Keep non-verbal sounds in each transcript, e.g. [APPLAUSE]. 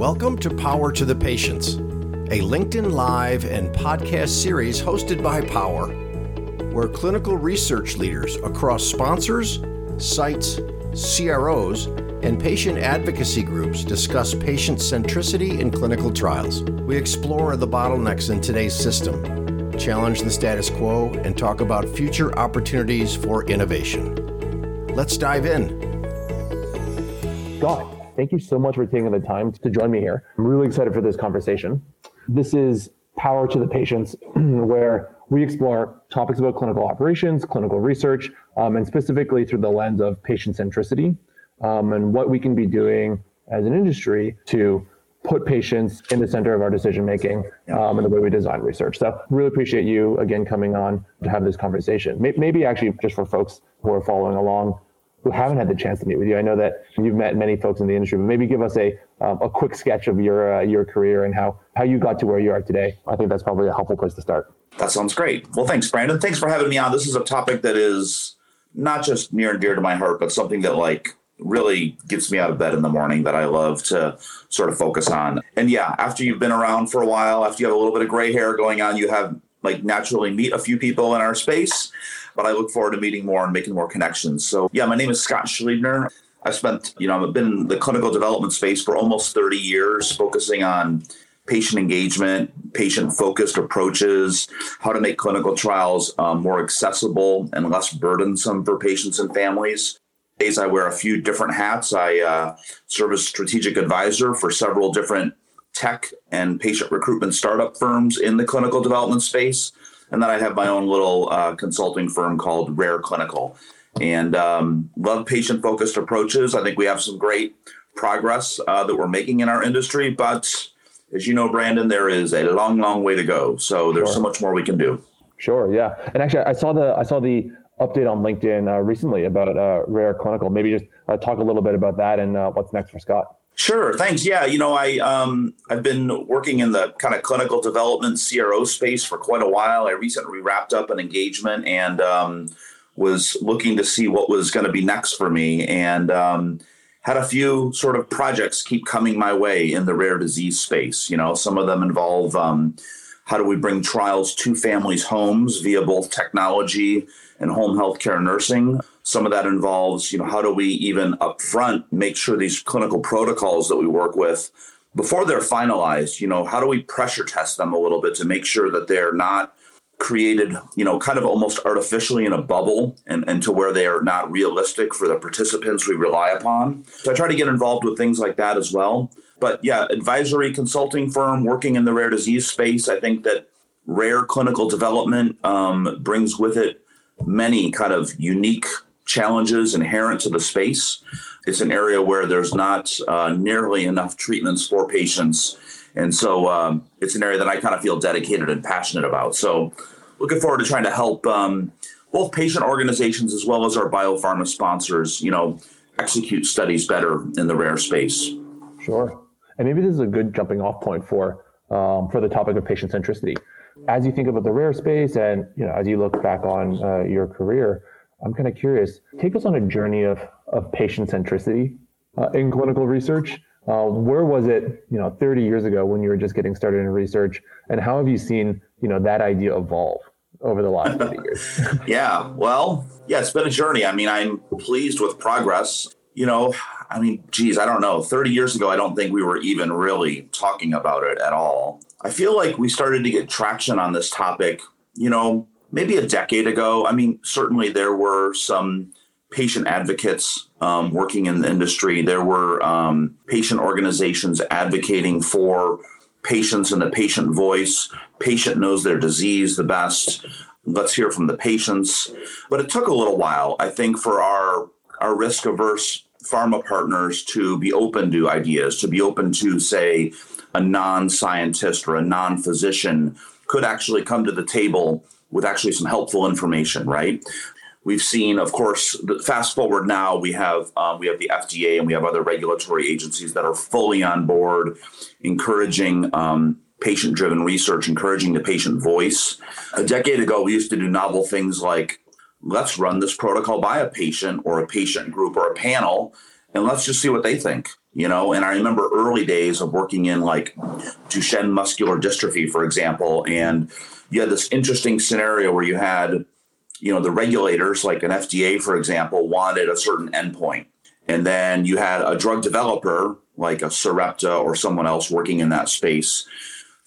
Welcome to Power to the Patients, a LinkedIn Live and podcast series hosted by Power, where clinical research leaders across sponsors, sites, CROs, and patient advocacy groups discuss patient centricity in clinical trials. We explore the bottlenecks in today's system, challenge the status quo, and talk about future opportunities for innovation. Let's dive in. Scott, thank you so much for taking the time to join me here. I'm really excited for this conversation. This is Power to the Patients, [CLEARS THROAT] where we explore topics about clinical operations, clinical research, um, and specifically through the lens of patient centricity um, and what we can be doing as an industry to put patients in the center of our decision making um, and the way we design research. So, really appreciate you again coming on to have this conversation. Maybe actually, just for folks who are following along, who haven't had the chance to meet with you. I know that you've met many folks in the industry, but maybe give us a um, a quick sketch of your uh, your career and how how you got to where you are today. I think that's probably a helpful place to start. That sounds great. Well, thanks, Brandon. Thanks for having me on. This is a topic that is not just near and dear to my heart, but something that like really gets me out of bed in the morning that I love to sort of focus on. And yeah, after you've been around for a while, after you have a little bit of gray hair going on, you have like naturally meet a few people in our space but I look forward to meeting more and making more connections. So, yeah, my name is Scott Schliebner. I've spent, you know, I've been in the clinical development space for almost 30 years, focusing on patient engagement, patient focused approaches, how to make clinical trials um, more accessible and less burdensome for patients and families. Days I wear a few different hats. I uh, serve as strategic advisor for several different tech and patient recruitment startup firms in the clinical development space. And then I have my own little uh, consulting firm called Rare Clinical. And um, love patient focused approaches. I think we have some great progress uh, that we're making in our industry. But as you know, Brandon, there is a long, long way to go. So there's sure. so much more we can do. Sure. Yeah. And actually, I saw the I saw the update on LinkedIn uh, recently about uh, Rare Clinical. Maybe just uh, talk a little bit about that and uh, what's next for Scott. Sure, thanks. Yeah, you know, I um, I've been working in the kind of clinical development CRO space for quite a while. I recently wrapped up an engagement and um, was looking to see what was going to be next for me, and um, had a few sort of projects keep coming my way in the rare disease space. You know, some of them involve um, how do we bring trials to families' homes via both technology and home health healthcare nursing. Some of that involves, you know, how do we even upfront make sure these clinical protocols that we work with before they're finalized, you know, how do we pressure test them a little bit to make sure that they're not created, you know, kind of almost artificially in a bubble and, and to where they are not realistic for the participants we rely upon. So I try to get involved with things like that as well. But yeah, advisory consulting firm working in the rare disease space. I think that rare clinical development um, brings with it many kind of unique challenges inherent to the space. It's an area where there's not uh, nearly enough treatments for patients. And so um, it's an area that I kind of feel dedicated and passionate about. So looking forward to trying to help um, both patient organizations as well as our biopharma sponsors, you know, execute studies better in the rare space. Sure. And maybe this is a good jumping off point for um, for the topic of patient centricity. As you think about the rare space and you know as you look back on uh, your career, I'm kind of curious. Take us on a journey of, of patient centricity uh, in clinical research. Uh, where was it, you know, 30 years ago when you were just getting started in research, and how have you seen, you know, that idea evolve over the last 30 years? [LAUGHS] yeah, well, yeah, it's been a journey. I mean, I'm pleased with progress. You know, I mean, geez, I don't know. 30 years ago, I don't think we were even really talking about it at all. I feel like we started to get traction on this topic, you know, maybe a decade ago. I mean, certainly there were some patient advocates um, working in the industry. There were um, patient organizations advocating for patients and the patient voice. Patient knows their disease the best. Let's hear from the patients. But it took a little while, I think, for our our risk averse pharma partners to be open to ideas, to be open to, say, a non scientist or a non physician could actually come to the table with actually some helpful information, right? We've seen, of course, fast forward now, we have um, we have the FDA and we have other regulatory agencies that are fully on board, encouraging um, patient-driven research, encouraging the patient voice. A decade ago, we used to do novel things like let's run this protocol by a patient or a patient group or a panel and let's just see what they think you know? And i remember early days of working in like duchenne muscular dystrophy for example and you had this interesting scenario where you had you know the regulators like an fda for example wanted a certain endpoint and then you had a drug developer like a sarepta or someone else working in that space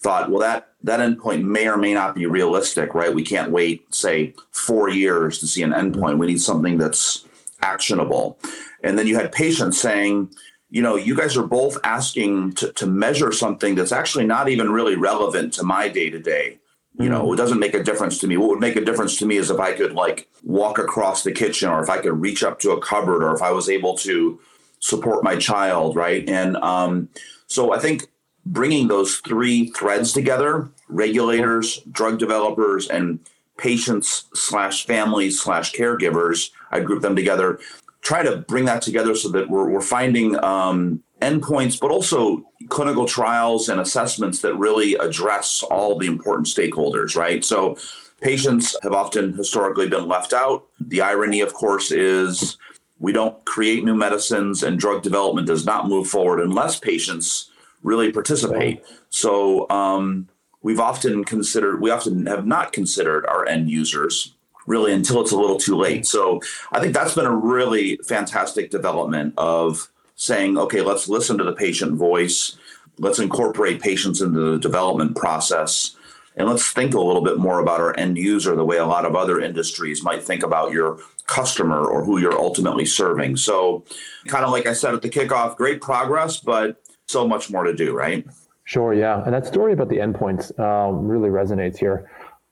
thought well that that endpoint may or may not be realistic right we can't wait say four years to see an endpoint we need something that's actionable and then you had patients saying you know, you guys are both asking to, to measure something that's actually not even really relevant to my day to day. You know, it doesn't make a difference to me. What would make a difference to me is if I could like walk across the kitchen or if I could reach up to a cupboard or if I was able to support my child, right? And um, so I think bringing those three threads together regulators, drug developers, and patients slash families slash caregivers, I group them together try to bring that together so that we're, we're finding um, endpoints, but also clinical trials and assessments that really address all the important stakeholders, right? So patients have often historically been left out. The irony, of course, is we don't create new medicines and drug development does not move forward unless patients really participate. So um, we've often considered, we often have not considered our end users really until it's a little too late. So I think that's been a really fantastic development of saying, okay, let's listen to the patient voice, let's incorporate patients into the development process. And let's think a little bit more about our end user the way a lot of other industries might think about your customer or who you're ultimately serving. So, kind of like I said at the kickoff, great progress, but so much more to do, right? Sure, yeah. And that story about the endpoints um, really resonates here.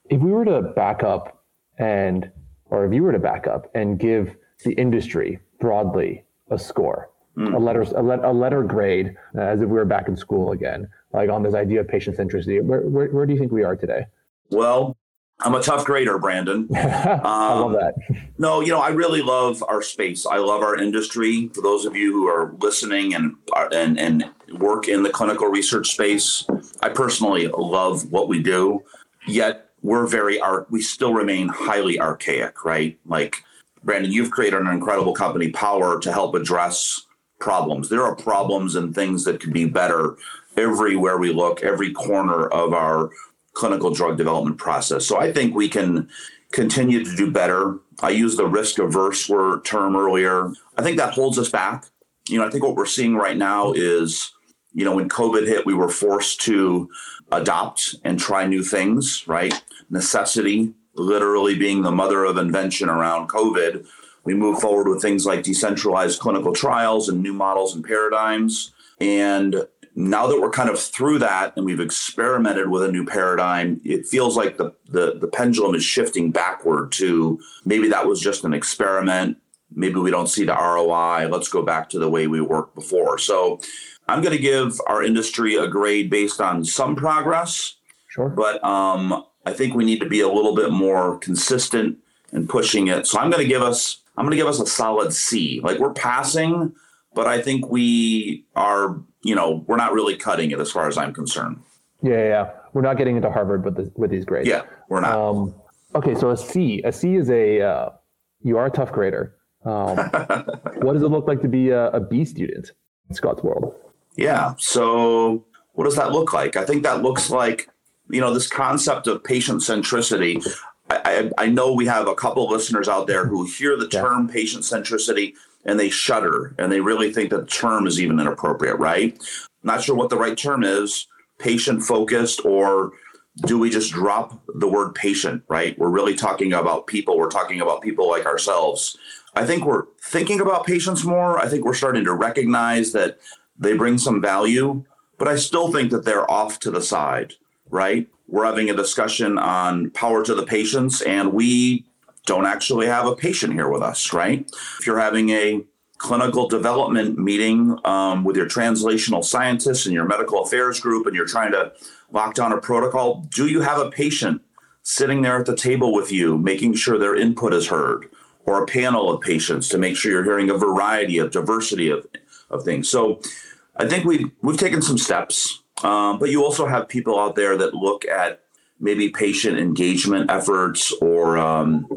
If we were to back up and or if you were to back up and give the industry broadly a score, mm. a letter a, a letter grade, uh, as if we were back in school again, like on this idea of patient centricity, where, where, where do you think we are today? Well, I'm a tough grader, Brandon. Um, [LAUGHS] I love um, that. no, you know, I really love our space. I love our industry. For those of you who are listening and and and work in the clinical research space, I personally love what we do. Yet we're very art we still remain highly archaic right like brandon you've created an incredible company power to help address problems there are problems and things that could be better everywhere we look every corner of our clinical drug development process. So i think we can continue to do better. I used the risk averse word term earlier. I think that holds us back. You know i think what we're seeing right now is you know when covid hit we were forced to adopt and try new things right? Necessity literally being the mother of invention around COVID, we move forward with things like decentralized clinical trials and new models and paradigms. And now that we're kind of through that and we've experimented with a new paradigm, it feels like the, the, the pendulum is shifting backward to maybe that was just an experiment. Maybe we don't see the ROI. Let's go back to the way we worked before. So I'm going to give our industry a grade based on some progress. Sure. But um, I think we need to be a little bit more consistent in pushing it. So I'm going to give us I'm going to give us a solid C. Like we're passing, but I think we are, you know, we're not really cutting it as far as I'm concerned. Yeah, yeah. We're not getting into Harvard with the, with these grades. Yeah, we're not. Um, okay, so a C. A C is a uh, you are a tough grader. Um, [LAUGHS] what does it look like to be a, a B student in Scott's world? Yeah. So what does that look like? I think that looks like you know, this concept of patient centricity. I, I, I know we have a couple listeners out there who hear the term yeah. patient centricity and they shudder and they really think that the term is even inappropriate, right? Not sure what the right term is, patient focused, or do we just drop the word patient, right? We're really talking about people. We're talking about people like ourselves. I think we're thinking about patients more. I think we're starting to recognize that they bring some value, but I still think that they're off to the side right? We're having a discussion on power to the patients, and we don't actually have a patient here with us, right? If you're having a clinical development meeting um, with your translational scientists and your medical affairs group, and you're trying to lock down a protocol, do you have a patient sitting there at the table with you, making sure their input is heard, or a panel of patients to make sure you're hearing a variety of diversity of, of things? So I think we've, we've taken some steps. Um, but you also have people out there that look at maybe patient engagement efforts or um,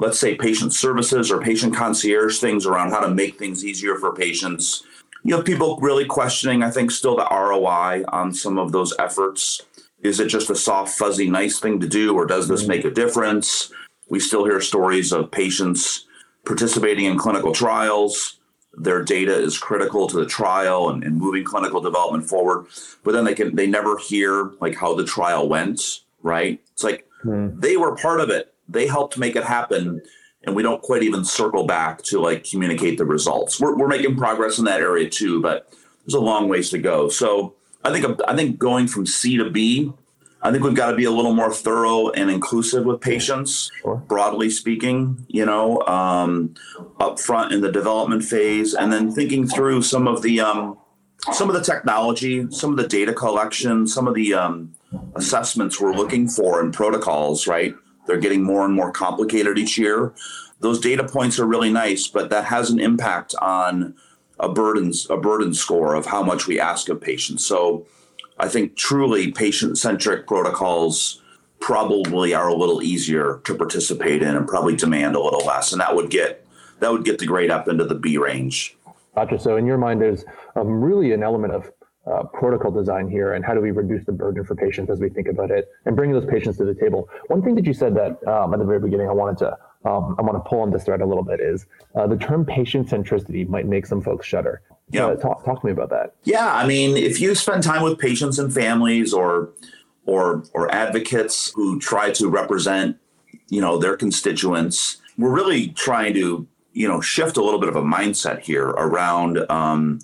let's say patient services or patient concierge things around how to make things easier for patients. You have people really questioning, I think, still the ROI on some of those efforts. Is it just a soft, fuzzy, nice thing to do, or does this mm-hmm. make a difference? We still hear stories of patients participating in clinical trials. Their data is critical to the trial and, and moving clinical development forward, but then they can they never hear like how the trial went. Right? It's like mm. they were part of it. They helped make it happen, and we don't quite even circle back to like communicate the results. We're we're making progress in that area too, but there's a long ways to go. So I think I think going from C to B I think we've got to be a little more thorough and inclusive with patients, sure. broadly speaking, you know, um, up front in the development phase, and then thinking through some of the um, some of the technology, some of the data collection, some of the um, assessments we're looking for and protocols. Right, they're getting more and more complicated each year. Those data points are really nice, but that has an impact on a burden a burden score of how much we ask of patients. So I think truly patient centric protocols probably are a little easier to participate in and probably demand a little less. And that would get that would get the grade up into the B range. Gotcha. So in your mind, there's um, really an element of uh, protocol design here and how do we reduce the burden for patients as we think about it and bring those patients to the table. One thing that you said that um, at the very beginning, I wanted to um, I want to pull on this thread a little bit is uh, the term patient centricity might make some folks shudder. Yeah. Uh, talk, talk to me about that. Yeah. I mean, if you spend time with patients and families or, or, or advocates who try to represent, you know, their constituents, we're really trying to, you know, shift a little bit of a mindset here around um,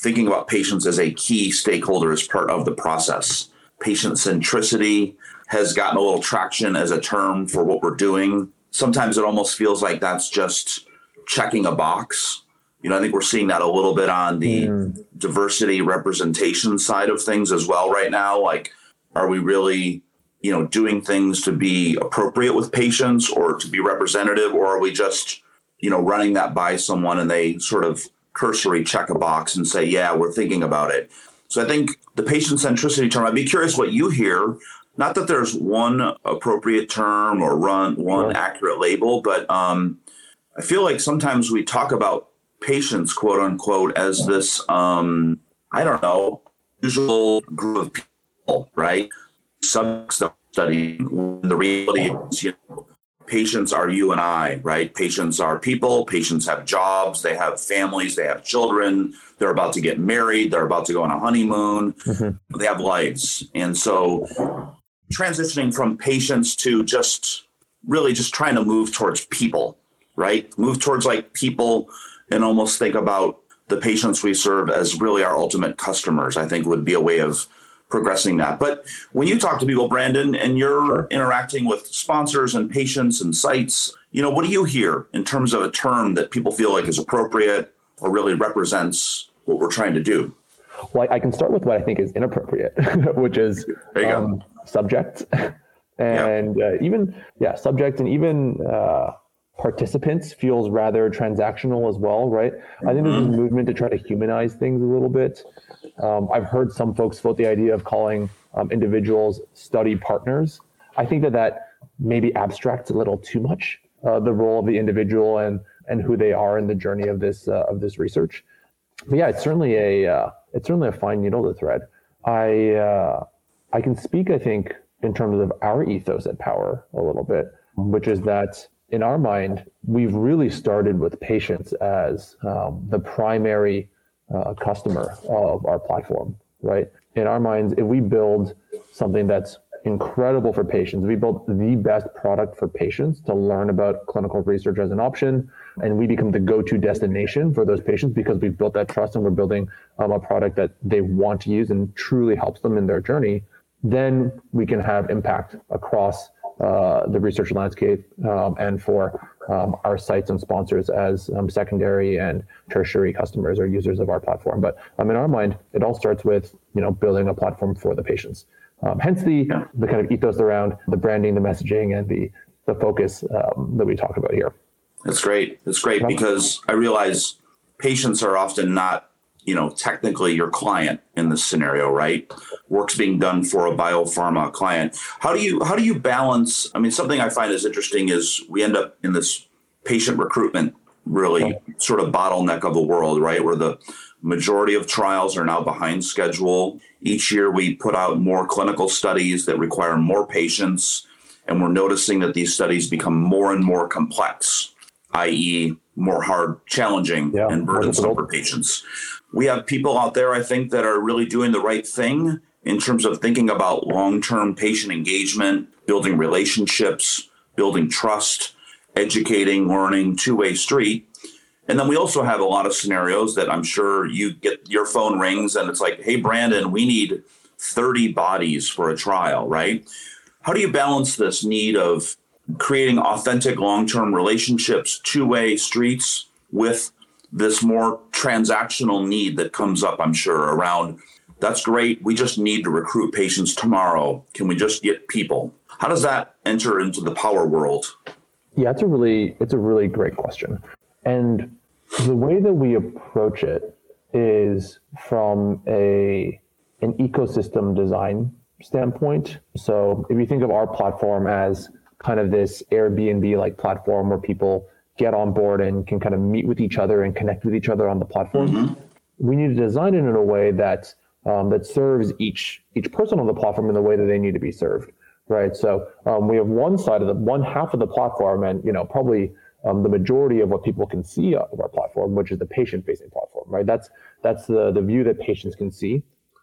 thinking about patients as a key stakeholder as part of the process. Patient centricity has gotten a little traction as a term for what we're doing. Sometimes it almost feels like that's just checking a box you know, I think we're seeing that a little bit on the mm. diversity representation side of things as well right now. Like, are we really, you know, doing things to be appropriate with patients or to be representative, or are we just, you know, running that by someone and they sort of cursory check a box and say, yeah, we're thinking about it. So I think the patient centricity term, I'd be curious what you hear. Not that there's one appropriate term or run one yeah. accurate label, but um, I feel like sometimes we talk about patients, quote unquote, as this, um, I don't know, usual group of people, right? Some studying the reality is, you know, patients are you and I, right? Patients are people, patients have jobs, they have families, they have children, they're about to get married, they're about to go on a honeymoon, mm-hmm. they have lives. And so transitioning from patients to just really just trying to move towards people, right? Move towards like people and almost think about the patients we serve as really our ultimate customers, I think would be a way of progressing that. But when you talk to people, Brandon, and you're sure. interacting with sponsors and patients and sites, you know, what do you hear in terms of a term that people feel like is appropriate or really represents what we're trying to do? Well, I can start with what I think is inappropriate, [LAUGHS] which is um, subject [LAUGHS] and yeah. Uh, even yeah, subject and even uh, participants feels rather transactional as well, right? I think there's a mm-hmm. movement to try to humanize things a little bit. Um, I've heard some folks float the idea of calling um, individuals study partners. I think that that maybe abstracts a little too much uh, the role of the individual and and who they are in the journey of this uh, of this research. But yeah, it's certainly a uh, it's certainly a fine needle to thread. I uh, I can speak, I think, in terms of our ethos at Power a little bit, which is that in our mind, we've really started with patients as um, the primary uh, customer of our platform, right? In our minds, if we build something that's incredible for patients, we build the best product for patients to learn about clinical research as an option, and we become the go-to destination for those patients because we've built that trust and we're building um, a product that they want to use and truly helps them in their journey. Then we can have impact across the research landscape um, and for um, our sites and sponsors as um, secondary and tertiary customers or users of our platform. But um, in our mind, it all starts with you know building a platform for the patients. Um, hence the the kind of ethos around the branding, the messaging, and the the focus um, that we talk about here. That's great. That's great because I realize patients are often not you know, technically your client in this scenario, right? Work's being done for a biopharma client. How do you how do you balance? I mean, something I find is interesting is we end up in this patient recruitment really sort of bottleneck of the world, right? Where the majority of trials are now behind schedule. Each year we put out more clinical studies that require more patients, and we're noticing that these studies become more and more complex, i.e., more hard, challenging, yeah, and burdensome for patients. We have people out there, I think, that are really doing the right thing in terms of thinking about long term patient engagement, building relationships, building trust, educating, learning, two way street. And then we also have a lot of scenarios that I'm sure you get your phone rings and it's like, hey, Brandon, we need 30 bodies for a trial, right? How do you balance this need of creating authentic long term relationships, two way streets with this more transactional need that comes up, I'm sure, around that's great. We just need to recruit patients tomorrow. Can we just get people? How does that enter into the power world? Yeah, it's a really it's a really great question. And the way that we approach it is from a an ecosystem design standpoint. So if you think of our platform as kind of this Airbnb like platform where people get on board and can kind of meet with each other and connect with each other on the platform, mm-hmm. we need to design it in a way that um, that serves each each person on the platform in the way that they need to be served. Right. So um, we have one side of the one half of the platform, and you know probably um, the majority of what people can see of our platform, which is the patient-facing platform. Right. That's that's the the view that patients can see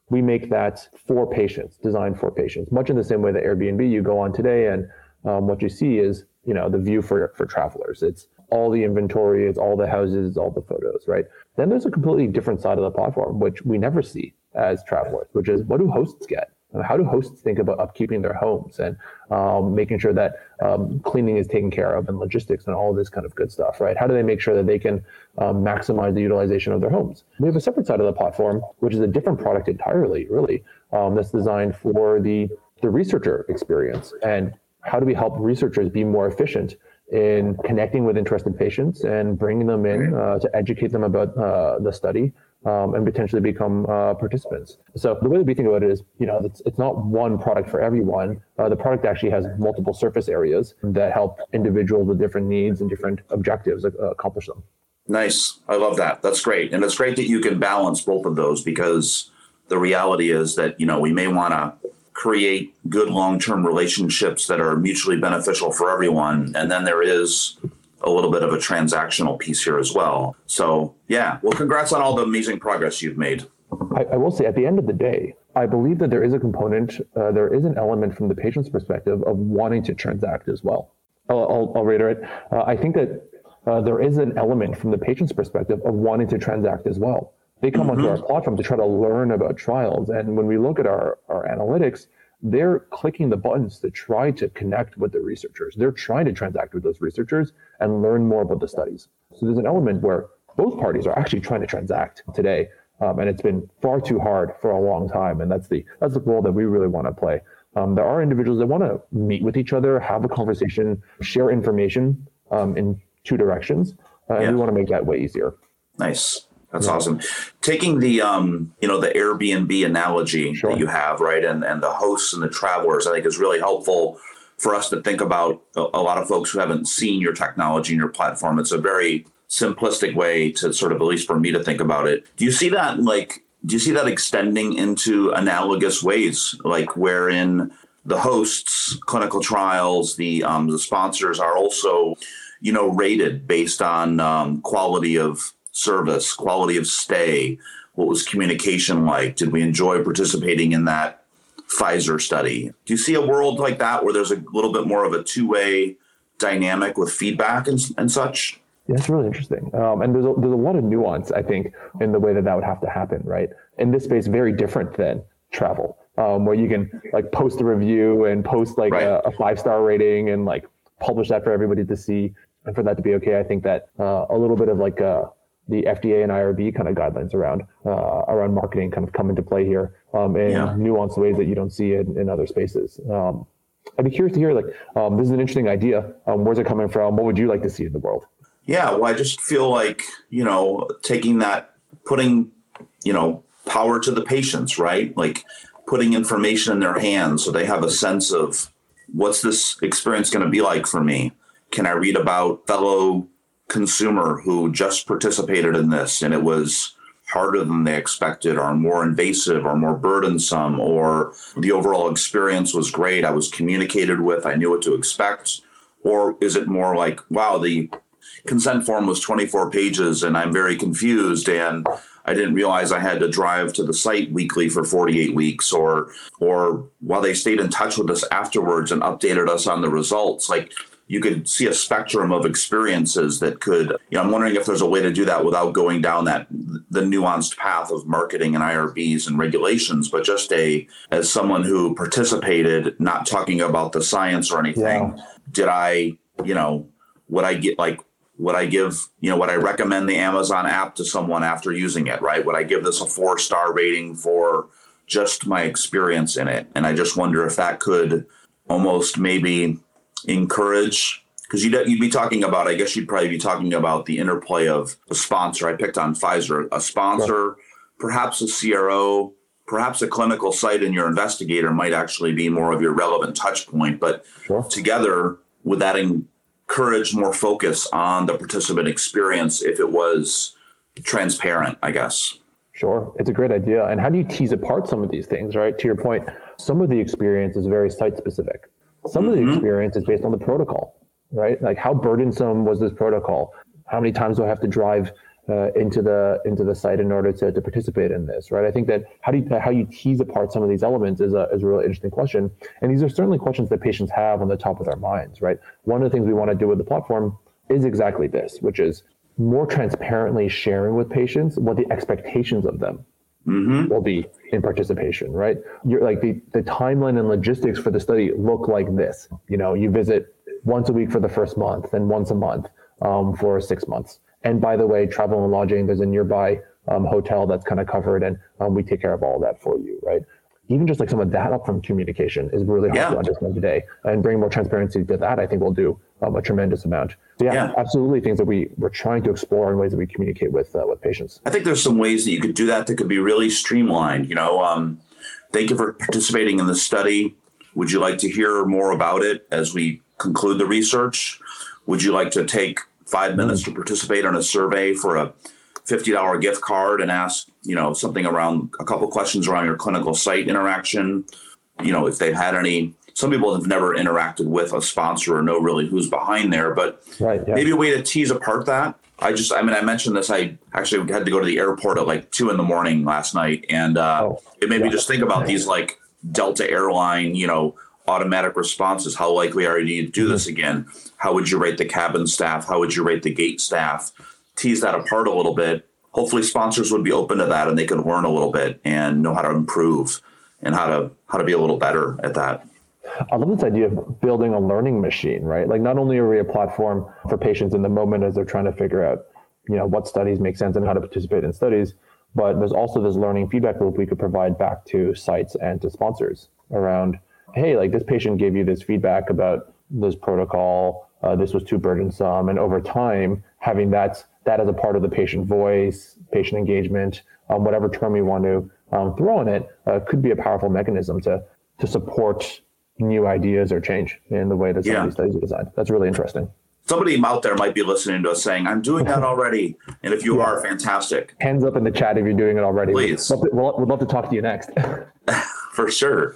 we make that for patients, designed for patients, much in the same way that Airbnb, you go on today and um, what you see is, you know, the view for, for travelers. It's all the inventory, it's all the houses, it's all the photos, right? Then there's a completely different side of the platform, which we never see as travelers, which is what do hosts get? How do hosts think about upkeeping their homes and um, making sure that um, cleaning is taken care of and logistics and all this kind of good stuff, right? How do they make sure that they can um, maximize the utilization of their homes? We have a separate side of the platform, which is a different product entirely, really, um, that's designed for the the researcher experience. And how do we help researchers be more efficient in connecting with interested patients and bringing them in uh, to educate them about uh, the study um, and potentially become uh, participants. So the way that we think about it is, you know, it's, it's not one product for everyone. Uh, the product actually has multiple surface areas that help individuals with different needs and different objectives uh, accomplish them. Nice. I love that. That's great. And it's great that you can balance both of those because the reality is that, you know, we may want to create good long-term relationships that are mutually beneficial for everyone. And then there is a little bit of a transactional piece here as well. So yeah. Well congrats on all the amazing progress you've made. I, I will say at the end of the day i believe that there is a component uh, there is an element from the patient's perspective of wanting to transact as well. I'll, I'll, I'll reiterate uh, i think that uh, there is an element from the patient's perspective of wanting to transact as well they come mm-hmm. onto our platform to try to learn about trials. And when we look at our, our analytics, they're clicking the buttons to try to connect with the researchers. They're trying to transact with those researchers and learn more about the studies. So there's an element where both parties are actually trying to transact today. Um, and it's been far too hard for a long time. And that's the that's the role that we really want to play. Um, there are individuals that want to meet with each other, have a conversation, share information um, in two directions, uh, and we want to make that way easier. Nice. That's yeah. awesome. Taking the um, you know, the Airbnb analogy sure. that you have, right, and and the hosts and the travelers, I think is really helpful for us to think about a, a lot of folks who haven't seen your technology and your platform. It's a very simplistic way to sort of, at least for me, to think about it. Do you see that like? Do you see that extending into analogous ways, like wherein the hosts, clinical trials, the um, the sponsors are also, you know, rated based on um, quality of service, quality of stay? What was communication like? Did we enjoy participating in that Pfizer study? Do you see a world like that where there's a little bit more of a two way dynamic with feedback and, and such? Yeah, it's really interesting. Um, and there's a, there's a lot of nuance, I think, in the way that that would have to happen, right? In this space, very different than travel, um, where you can like post a review and post like right. a, a five star rating and like publish that for everybody to see and for that to be okay. I think that uh, a little bit of like a, the FDA and IRB kind of guidelines around uh, around marketing kind of come into play here um, in yeah. nuanced ways that you don't see in, in other spaces. Um, I'd be curious to hear like um, this is an interesting idea. Um, where's it coming from? What would you like to see in the world? Yeah, well, I just feel like you know taking that, putting you know, power to the patients, right? Like putting information in their hands so they have a sense of what's this experience going to be like for me? Can I read about fellow consumer who just participated in this and it was harder than they expected or more invasive or more burdensome or the overall experience was great i was communicated with i knew what to expect? Or is it more like wow the consent form was 24 pages and i'm very confused and i didn't realize i had to drive to the site weekly for 48 weeks or or while they stayed in touch with us afterwards and updated us on the results? Like you could see a spectrum of experiences that could you know i'm wondering if there's a way to do that without going down that the nuanced path of marketing and irbs and regulations but just a as someone who participated not talking about the science or anything yeah. did i you know would i get like would i give you know would i recommend the amazon app to someone after using it right would i give this a four star rating for just my experience in it and i just wonder if that could almost maybe encourage because you'd, you'd be talking about i guess you'd probably be talking about the interplay of a sponsor i picked on pfizer a sponsor perhaps a cro perhaps a clinical site and your investigator might actually be more of your relevant touch point but sure. together would that encourage more focus on the participant experience if it was transparent i guess Sure, it's a great idea. And how do you tease apart some of these things, right? To your point, some of the experience is very site specific. Some mm-hmm. of the mm-hmm. experience is based on the protocol, right? Like how burdensome was this protocol? How many times do I have to drive uh, into the into the site in order to, to participate in this, right? I think that how do you, how you tease apart some of these elements is a is a really interesting question, and these are certainly questions that patients have on the top of their minds, right? One of the things we want to do with the platform is exactly this, which is more transparently sharing with patients what the expectations of them mm-hmm. will be in participation, right? You're like the, the timeline and logistics for the study look like this. You know, you visit once a week for the first month and once a month um, for six months. And by the way, travel and lodging, there's a nearby um, hotel that's kind of covered and um, we take care of all that for you, right? Even just like some of that upfront communication is really hard yeah. to understand today. And bring more transparency to that, I think will do um, a tremendous amount. So yeah, yeah, absolutely things that we we're trying to explore in ways that we communicate with uh, with patients. I think there's some ways that you could do that that could be really streamlined. You know, um, thank you for participating in the study. Would you like to hear more about it as we conclude the research? Would you like to take five minutes mm-hmm. to participate in a survey for a $50 gift card and ask, you know, something around a couple questions around your clinical site interaction? You know, if they've had any some people have never interacted with a sponsor or know really who's behind there, but right, yeah. maybe a way to tease apart that. I just, I mean, I mentioned this. I actually had to go to the airport at like two in the morning last night, and uh, oh, it made yeah. me just think about these like Delta airline, you know, automatic responses. How likely are you to do mm-hmm. this again? How would you rate the cabin staff? How would you rate the gate staff? Tease that apart a little bit. Hopefully, sponsors would be open to that, and they could learn a little bit and know how to improve and how to how to be a little better at that. I love this idea of building a learning machine, right? Like not only are we a platform for patients in the moment as they're trying to figure out, you know, what studies make sense and how to participate in studies, but there's also this learning feedback loop we could provide back to sites and to sponsors around, hey, like this patient gave you this feedback about this protocol, uh, this was too burdensome, and over time, having that that as a part of the patient voice, patient engagement, um, whatever term you want to um, throw in it, uh, could be a powerful mechanism to to support new ideas or change in the way that some yeah. of these studies are designed. That's really interesting. Somebody out there might be listening to us saying, I'm doing that [LAUGHS] already. And if you yeah. are, fantastic. Hands up in the chat if you're doing it already. Please. We'd love to, we'd love to talk to you next. [LAUGHS] [LAUGHS] For sure.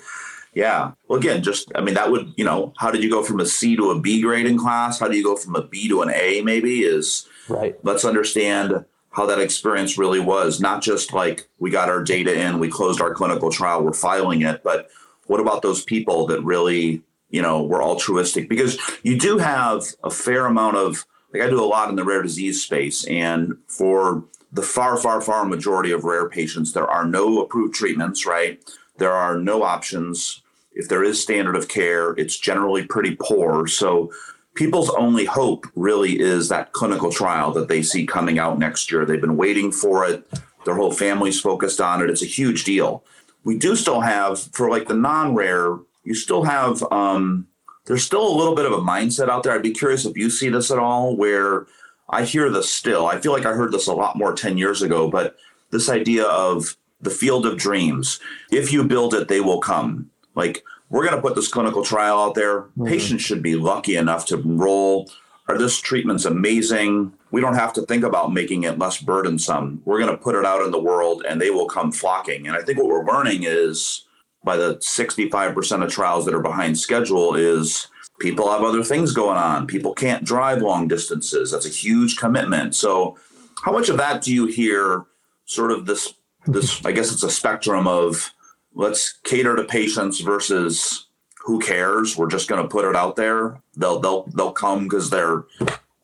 Yeah. Well, again, just, I mean, that would, you know, how did you go from a C to a B grade in class? How do you go from a B to an A maybe is right. Let's understand how that experience really was. Not just like we got our data in, we closed our clinical trial, we're filing it, but what about those people that really, you know, were altruistic? Because you do have a fair amount of, like I do a lot in the rare disease space, and for the far, far, far majority of rare patients, there are no approved treatments, right? There are no options. If there is standard of care, it's generally pretty poor. So people's only hope really is that clinical trial that they see coming out next year. They've been waiting for it. Their whole family's focused on it. It's a huge deal we do still have for like the non-rare you still have um, there's still a little bit of a mindset out there i'd be curious if you see this at all where i hear this still i feel like i heard this a lot more 10 years ago but this idea of the field of dreams. If you build it, they will come. Like we're going to put this clinical trial out there. Mm-hmm. Patients should be lucky enough to enroll. Or this treatment's amazing. We don't have to think about making it less burdensome. We're going to put it out in the world and they will come flocking. And I think what we're learning is by the 65% of trials that are behind schedule is people have other things going on. People can't drive long distances. That's a huge commitment. So how much of that do you hear sort of this this [LAUGHS] I guess it's a spectrum of let's cater to patients versus who cares? We're just going to put it out there. They'll they'll they'll come because they're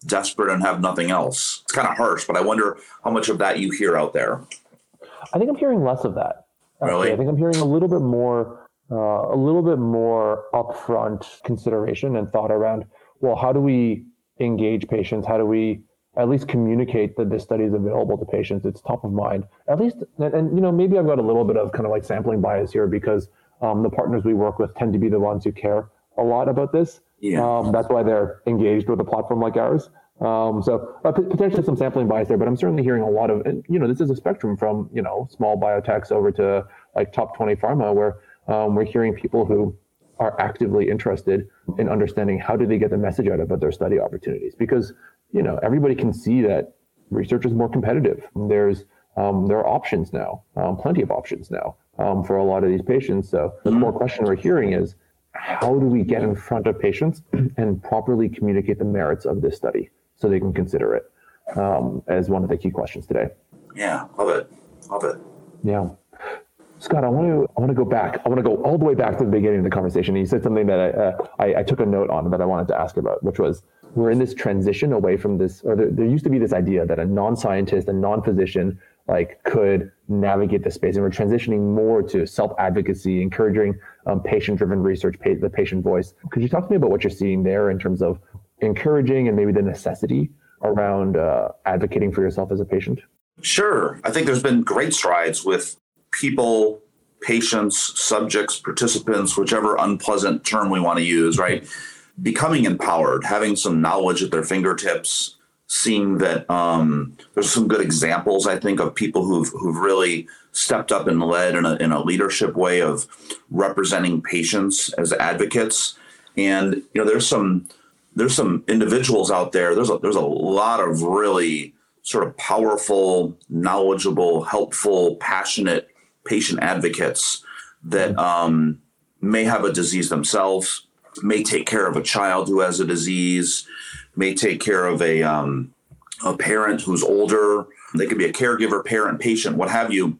desperate and have nothing else. It's kind of harsh, but I wonder how much of that you hear out there. I think I'm hearing less of that. Actually. Really? I think I'm hearing a little bit more, uh, a little bit more upfront consideration and thought around. Well, how do we engage patients? How do we at least communicate that this study is available to patients. It's top of mind. At least, and, and you know, maybe I've got a little bit of kind of like sampling bias here because um, the partners we work with tend to be the ones who care a lot about this. Yeah. Um, that's why they're engaged with a platform like ours. Um, so uh, potentially some sampling bias there, but I'm certainly hearing a lot of, and, you know, this is a spectrum from, you know, small biotechs over to like top 20 pharma where um, we're hearing people who are actively interested in understanding how do they get the message out about their study opportunities because you know, everybody can see that research is more competitive. There's um, there are options now, um, plenty of options now um, for a lot of these patients. So the core question we're hearing is, how do we get in front of patients and properly communicate the merits of this study so they can consider it um, as one of the key questions today? Yeah, love it, love it. Yeah. Scott, I want to I want to go back. I want to go all the way back to the beginning of the conversation. And You said something that I, uh, I, I took a note on that I wanted to ask about, which was we're in this transition away from this, or there, there used to be this idea that a non-scientist, a non-physician, like could navigate the space, and we're transitioning more to self-advocacy, encouraging um, patient-driven research, the patient voice. Could you talk to me about what you're seeing there in terms of encouraging and maybe the necessity around uh, advocating for yourself as a patient? Sure. I think there's been great strides with people, patients, subjects, participants, whichever unpleasant term we want to use, right? becoming empowered, having some knowledge at their fingertips, seeing that um, there's some good examples, I think, of people who've who've really stepped up and led in a, in a leadership way of representing patients as advocates. And you know, there's some there's some individuals out there. There's a there's a lot of really sort of powerful, knowledgeable, helpful, passionate patient advocates that um, may have a disease themselves, may take care of a child who has a disease, may take care of a um, a parent who's older. They could be a caregiver, parent, patient, what have you.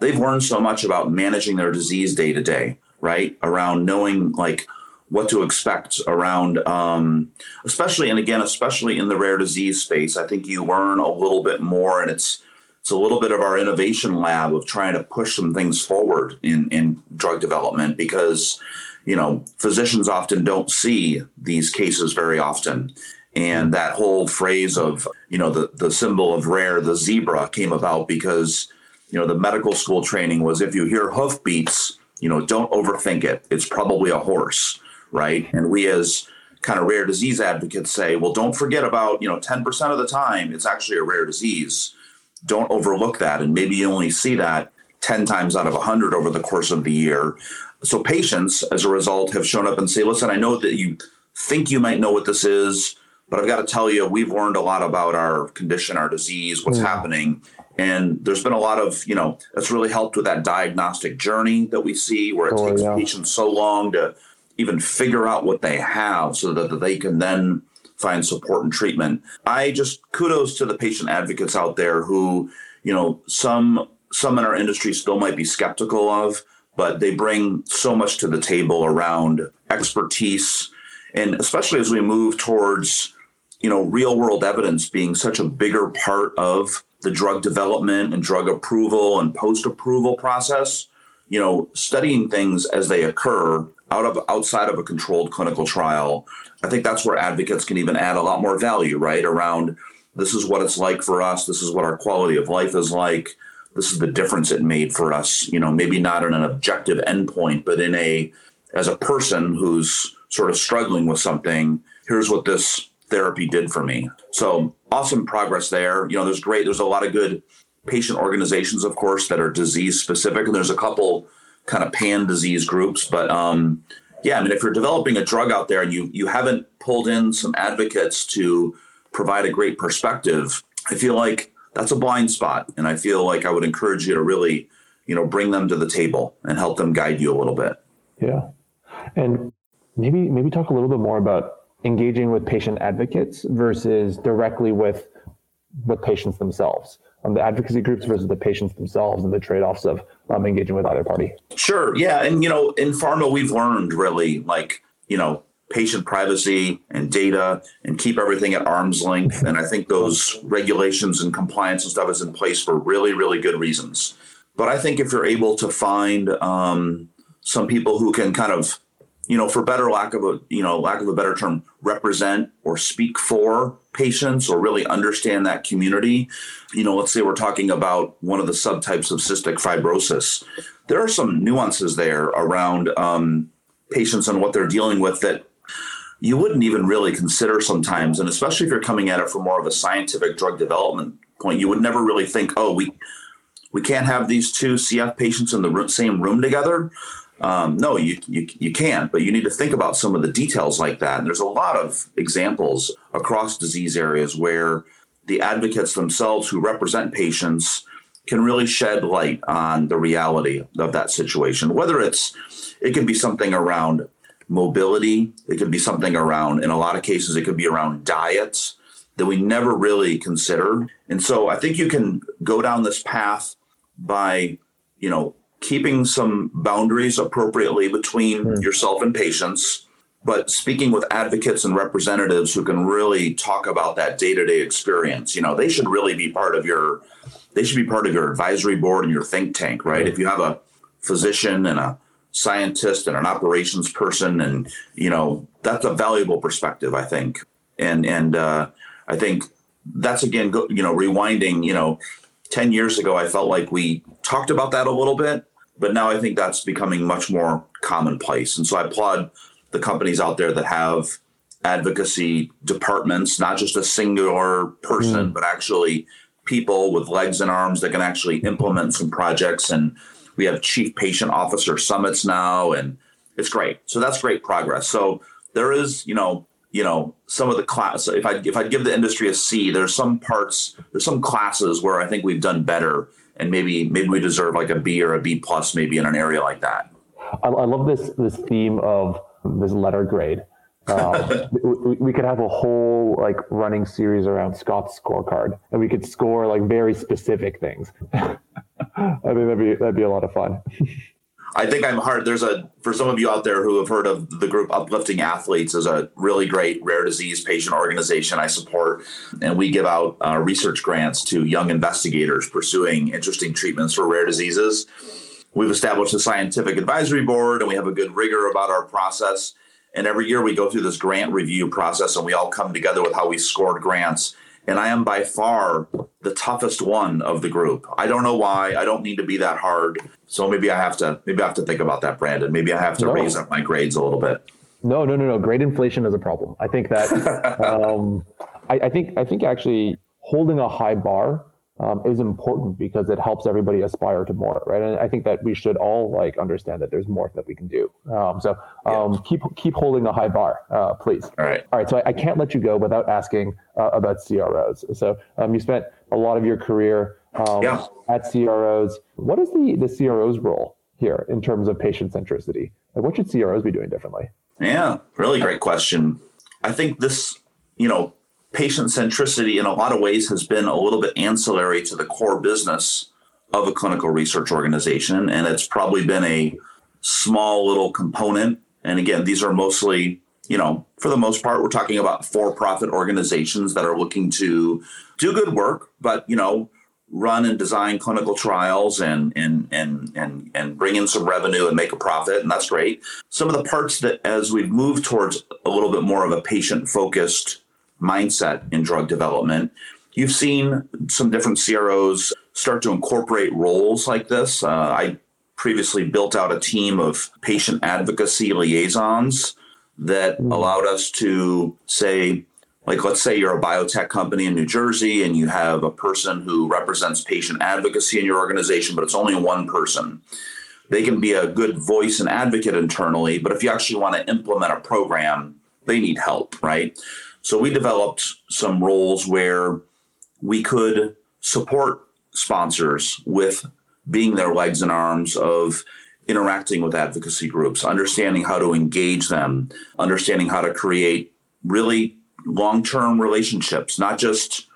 They've learned so much about managing their disease day to day, right? Around knowing like what to expect around, um, especially and again, especially in the rare disease space. I think you learn a little bit more, and it's it's a little bit of our innovation lab of trying to push some things forward in in drug development because you know, physicians often don't see these cases very often. And that whole phrase of, you know, the, the symbol of rare, the zebra came about because, you know, the medical school training was if you hear hoofbeats, you know, don't overthink it. It's probably a horse, right? And we as kind of rare disease advocates say, well, don't forget about, you know, 10% of the time it's actually a rare disease. Don't overlook that. And maybe you only see that 10 times out of 100 over the course of the year. So patients, as a result, have shown up and say, listen, I know that you think you might know what this is, but I've got to tell you, we've learned a lot about our condition, our disease, what's yeah. happening. And there's been a lot of, you know, that's really helped with that diagnostic journey that we see where it oh, takes yeah. patients so long to even figure out what they have so that, that they can then find support and treatment. I just kudos to the patient advocates out there who, you know, some some in our industry still might be skeptical of, but they bring so much to the table around expertise and especially as we move towards you know real world evidence being such a bigger part of the drug development and drug approval and post approval process you know studying things as they occur out of outside of a controlled clinical trial i think that's where advocates can even add a lot more value right? Around this is what it's like for us this is what our quality of life is like this is the difference it made for us you know maybe not in an objective endpoint but in a as a person who's sort of struggling with something here's what this therapy did for me. So awesome progress there. You know there's great there's a lot of good patient organizations, of course, that are disease specific, and there's a couple kind of pan disease groups. But um, yeah, I mean, if you're developing a drug out there and you you haven't pulled in some advocates to provide a great perspective, I feel like that's a blind spot, and I feel like I would encourage you to really, you know, bring them to the table and help them guide you a little bit. Yeah, and maybe maybe talk a little bit more about engaging with patient advocates versus directly with with patients themselves um, the advocacy groups versus the patients themselves and the trade-offs of um, engaging with either party. Sure yeah and you know in pharma we've learned really like you know patient privacy and data and keep everything at arm's length and i think those regulations and compliance and stuff is in place for really really good reasons. But i think if you're able to find um, some people who can kind of you know, for better lack of a, you know, lack of a better term, represent or speak for patients or really understand that community. You know, let's say we're talking about one of the subtypes of cystic fibrosis. There are some nuances there around um, patients and what they're dealing with that you wouldn't even really consider sometimes. And especially if you're coming at it from more of a scientific drug development point, you would never really think, oh, we we can't have these two CF patients in the same room together. Um, no, you, you you can't, but you need to think about some of the details like that. And there's a lot of examples across disease areas where the advocates themselves who represent patients can really shed light on the reality of that situation. Whether it's it can be something around mobility, it could be something around in a lot of cases it could be around diets that we never really considered. And so I think you can go down this path by, you know, keeping some boundaries appropriately between mm. yourself and patients, but speaking with advocates and representatives who can really talk about that day-to-day experience. You know, they should really be part of your they should be part of your advisory board and your think tank, right? If you have a physician and a scientist and an operations person and you know, that's a valuable perspective, I think. And and uh, I think that's again, you know, rewinding, you know, 10 years ago, I felt like we talked about that a little bit, but now I think that's becoming much more commonplace. And so I applaud the companies out there that have advocacy departments, not just a singular person, mm. but actually people with legs and arms that can actually implement some projects. And we have chief patient officer summits now, and it's great. So that's great progress. So there is, you know, you know, some of the class. If I if I give the industry a C, there's some parts, there's some classes where I think we've done better and maybe maybe we deserve like a B or a B plus maybe in an area like that. I, I love this this theme of this letter grade. Uh, [LAUGHS] we, we, could have a whole like running series around Scott's scorecard, and we could score like very specific things. [LAUGHS] I think that'd be that'd be a lot of fun. [LAUGHS] I think I'm hard. There's a for some of you out there who have heard of the group Uplifting Athletes is a really great rare disease patient organization I support, and we give out uh, research grants to young investigators pursuing interesting treatments for rare diseases. We've established a scientific advisory board, and we have a good rigor about our process. And every year we go through this grant review process, and we all come together with how we scored grants and I am by far the toughest one of the group. I don't know why. I don't need to be that hard. So maybe I have to maybe I have to think about that, Brandon. Maybe I have to no. raise up my grades a little bit. No, no, no, no. Grade inflation is a problem. I think that [LAUGHS] um, I, I think I think actually holding a high bar um, is important because it helps everybody aspire to more, right? And I think that we should all like understand that there's more that we can do. Um, so um, yeah. keep keep holding a high bar, uh, please. All right. All right. So I, I can't let you go without asking uh, about CROs. So um, you spent a lot of your career um, yeah. at CROs. What is the the CRO's role here in terms of patient centricity? Like, what should CROs be doing differently? Yeah, really great question. I think this, you know, patient centricity in a lot of ways has been a little bit ancillary to the core business of a clinical research organization. And it's probably been a small little component. And again, these are mostly, you know, for the most part, we're talking about for profit organizations that are looking to do good work, but, you know, run and design clinical trials and and and and and bring in some revenue and make a profit and that's great some of the parts that as we've moved towards a little bit more of a patient focused mindset in drug development. You've seen some different CROs start to incorporate roles like this. Uh, I previously built out a team of patient advocacy liaisons that mm. allowed us to say, like let's say you're a biotech company in New Jersey and you have a person who represents patient advocacy in your organization, but it's only one person. They can be a good voice and advocate internally, but if you actually want to implement a program, they need help, right? So we developed some roles where we could support sponsors with being their legs and arms of interacting with advocacy groups, understanding how to engage them, understanding how to create really long term relationships, not just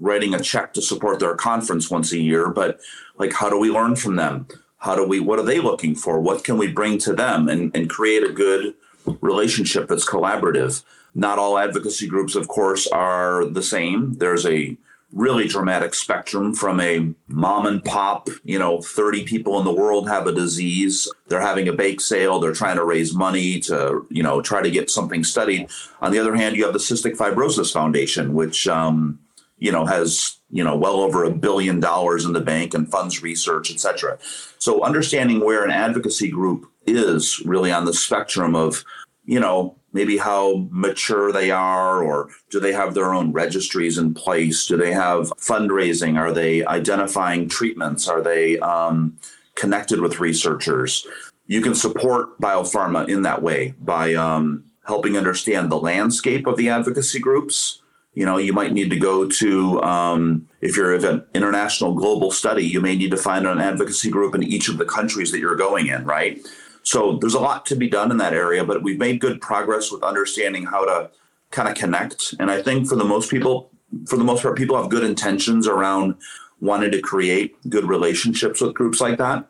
writing a check to support their conference once a year, but like how do we learn from them? How do we, what are they looking for? What can we bring to them and, and create a good relationship that's collaborative? Not all advocacy groups, of course, are the same. There's a really dramatic spectrum from a mom and pop, you know, 30 people in the world have a disease. They're having a bake sale. They're trying to raise money to, you know, try to get something studied. On the other hand, you have the Cystic Fibrosis Foundation, which, um, you know, has, you know, well over a billion dollars in the bank and funds research, et cetera. So understanding where an advocacy group is really on the spectrum of, you know, maybe how mature they are, or do they have their own registries in place? Do they have fundraising? Are they identifying treatments? Are they um, connected with researchers? You can support biopharma in that way by um, helping understand the landscape of the advocacy groups. You know, you might need to go to, um, if you're an international global study, you may need to find an advocacy group in each of the countries that you're going in, right? So there's a lot to be done in that area, but we've made good progress with understanding how to kind of connect. And I think for the most people, for the most part, people have good intentions around wanting to create good relationships with groups like that.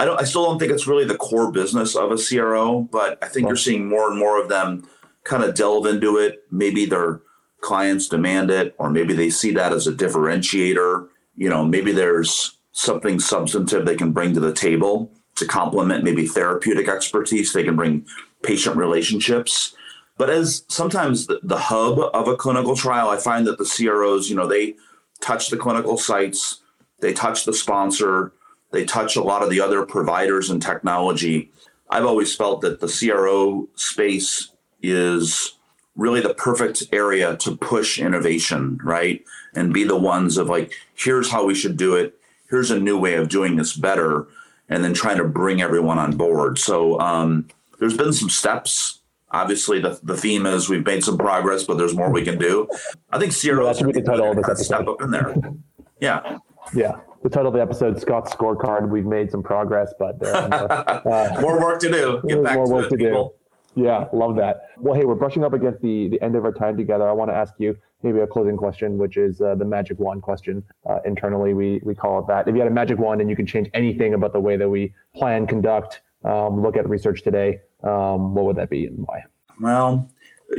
I don't. I still don't think it's really the core business of a CRO, but I think you're seeing more and more of them kind of delve into it. Maybe their clients demand it, or maybe they see that as a differentiator. You know, maybe there's something substantive they can bring to the table to complement maybe therapeutic expertise. They can bring patient relationships. But as sometimes the, the hub of a clinical trial, I find that the CROs, you know, they touch the clinical sites, they touch the sponsor, they touch a lot of the other providers and technology. I've always felt that the CRO space is really the perfect area to push innovation, right? And be the ones of like, here's how we should do it. Here's a new way of doing this better and then trying to bring everyone on board. So um, there's been some steps. Obviously, the, the theme is we've made some progress, but there's more we can do. I think Sierra that should be the title of this episode. Step up in there. Yeah. Yeah. The title of the episode, Scott's Scorecard. We've made some progress, but there [LAUGHS] uh, more work to do. Get back more to work it, to people. do. Yeah, love that. Well, hey, we're brushing up against the the end of our time together. I want to ask you maybe a closing question, which is uh, the magic wand question. Uh, internally, we we call it that. If you had a magic wand and you could change anything about the way that we plan, conduct, um, look at research today, um, what would that be and why? Well,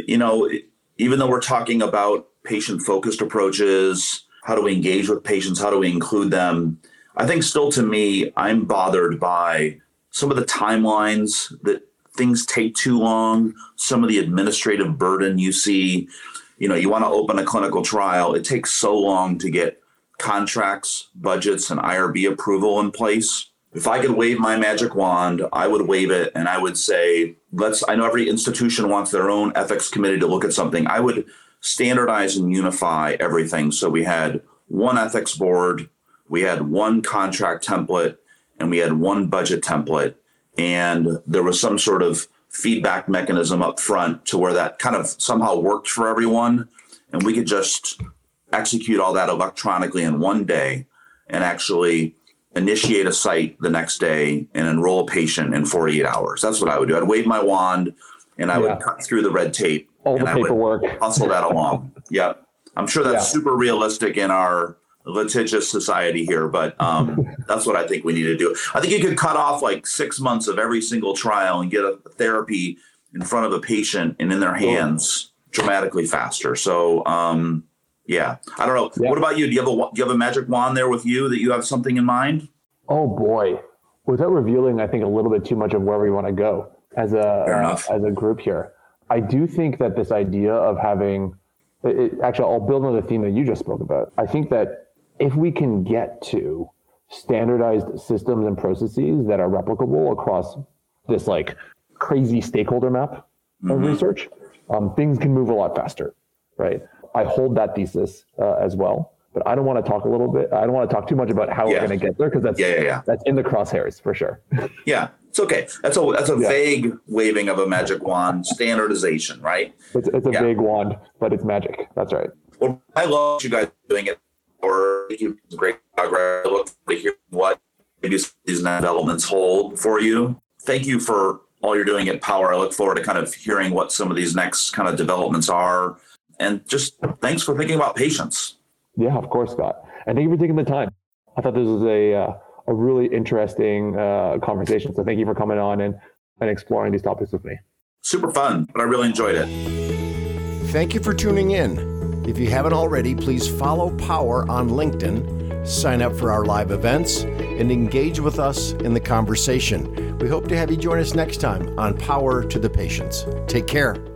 you know, even though we're talking about patient focused approaches, how do we engage with patients? How do we include them? I think still to me, I'm bothered by some of the timelines that things take too long, some of the administrative burden you see you know, you want to open a clinical trial, it takes so long to get contracts, budgets, and IRB approval in place. If I could wave my magic wand, I would wave it and I would say, let's, I know every institution wants their own ethics committee to look at something. I would standardize and unify everything. So we had one ethics board, we had one contract template, and we had one budget template. And there was some sort of feedback mechanism up front to where that kind of somehow worked for everyone. And we could just execute all that electronically in one day and actually initiate a site the next day and enroll a patient in 48 hours. That's what I would do. I'd wave my wand and I yeah. would cut through the red tape. All the paperwork. hustle that along. [LAUGHS] yep. I'm sure that's yeah. super realistic in our litigious society here, but um, [LAUGHS] that's what I think we need to do. I think you could cut off like six months of every single trial and get a therapy in front of a patient and in their hands dramatically faster. So, um, yeah, I don't know. Yeah. What about you? Do you have a do you have a magic wand there with you that you have something in mind? Oh boy, without revealing, I think a little bit too much of where we want to go as a as a group here. I do think that this idea of having it, actually, I'll build on the theme that you just spoke about. I think that if we can get to standardized systems and processes that are replicable across this like crazy stakeholder map mm-hmm. of research, um, things can move a lot faster. right? I hold that thesis uh, as well, but I don't want to talk a little bit. I don't want to talk too much about how Yeah. we're going to get there because that's Yeah, yeah, yeah. that's in the crosshairs for sure. [LAUGHS] Yeah, it's okay. That's a that's a vague waving of a magic wand, standardization, right? It's, it's a big wand, but it's magic. That's right. Well, I love you guys doing it. Or you great progress. I look forward to hearing what maybe these developments hold for you. Thank you for all you're doing at Power. I look forward to kind of hearing what some of these next kind of developments are. And just thanks for thinking about patients. Yeah, of course, Scott. And thank you for taking the time. I thought this was a uh, a really interesting uh, conversation. So thank you for coming on and, and exploring these topics with me. Super fun, but I really enjoyed it. Thank you for tuning in. If you haven't already, please follow Power on LinkedIn, sign up for our live events, and engage with us in the conversation. We hope to have you join us next time on Power to the Patients. Take care.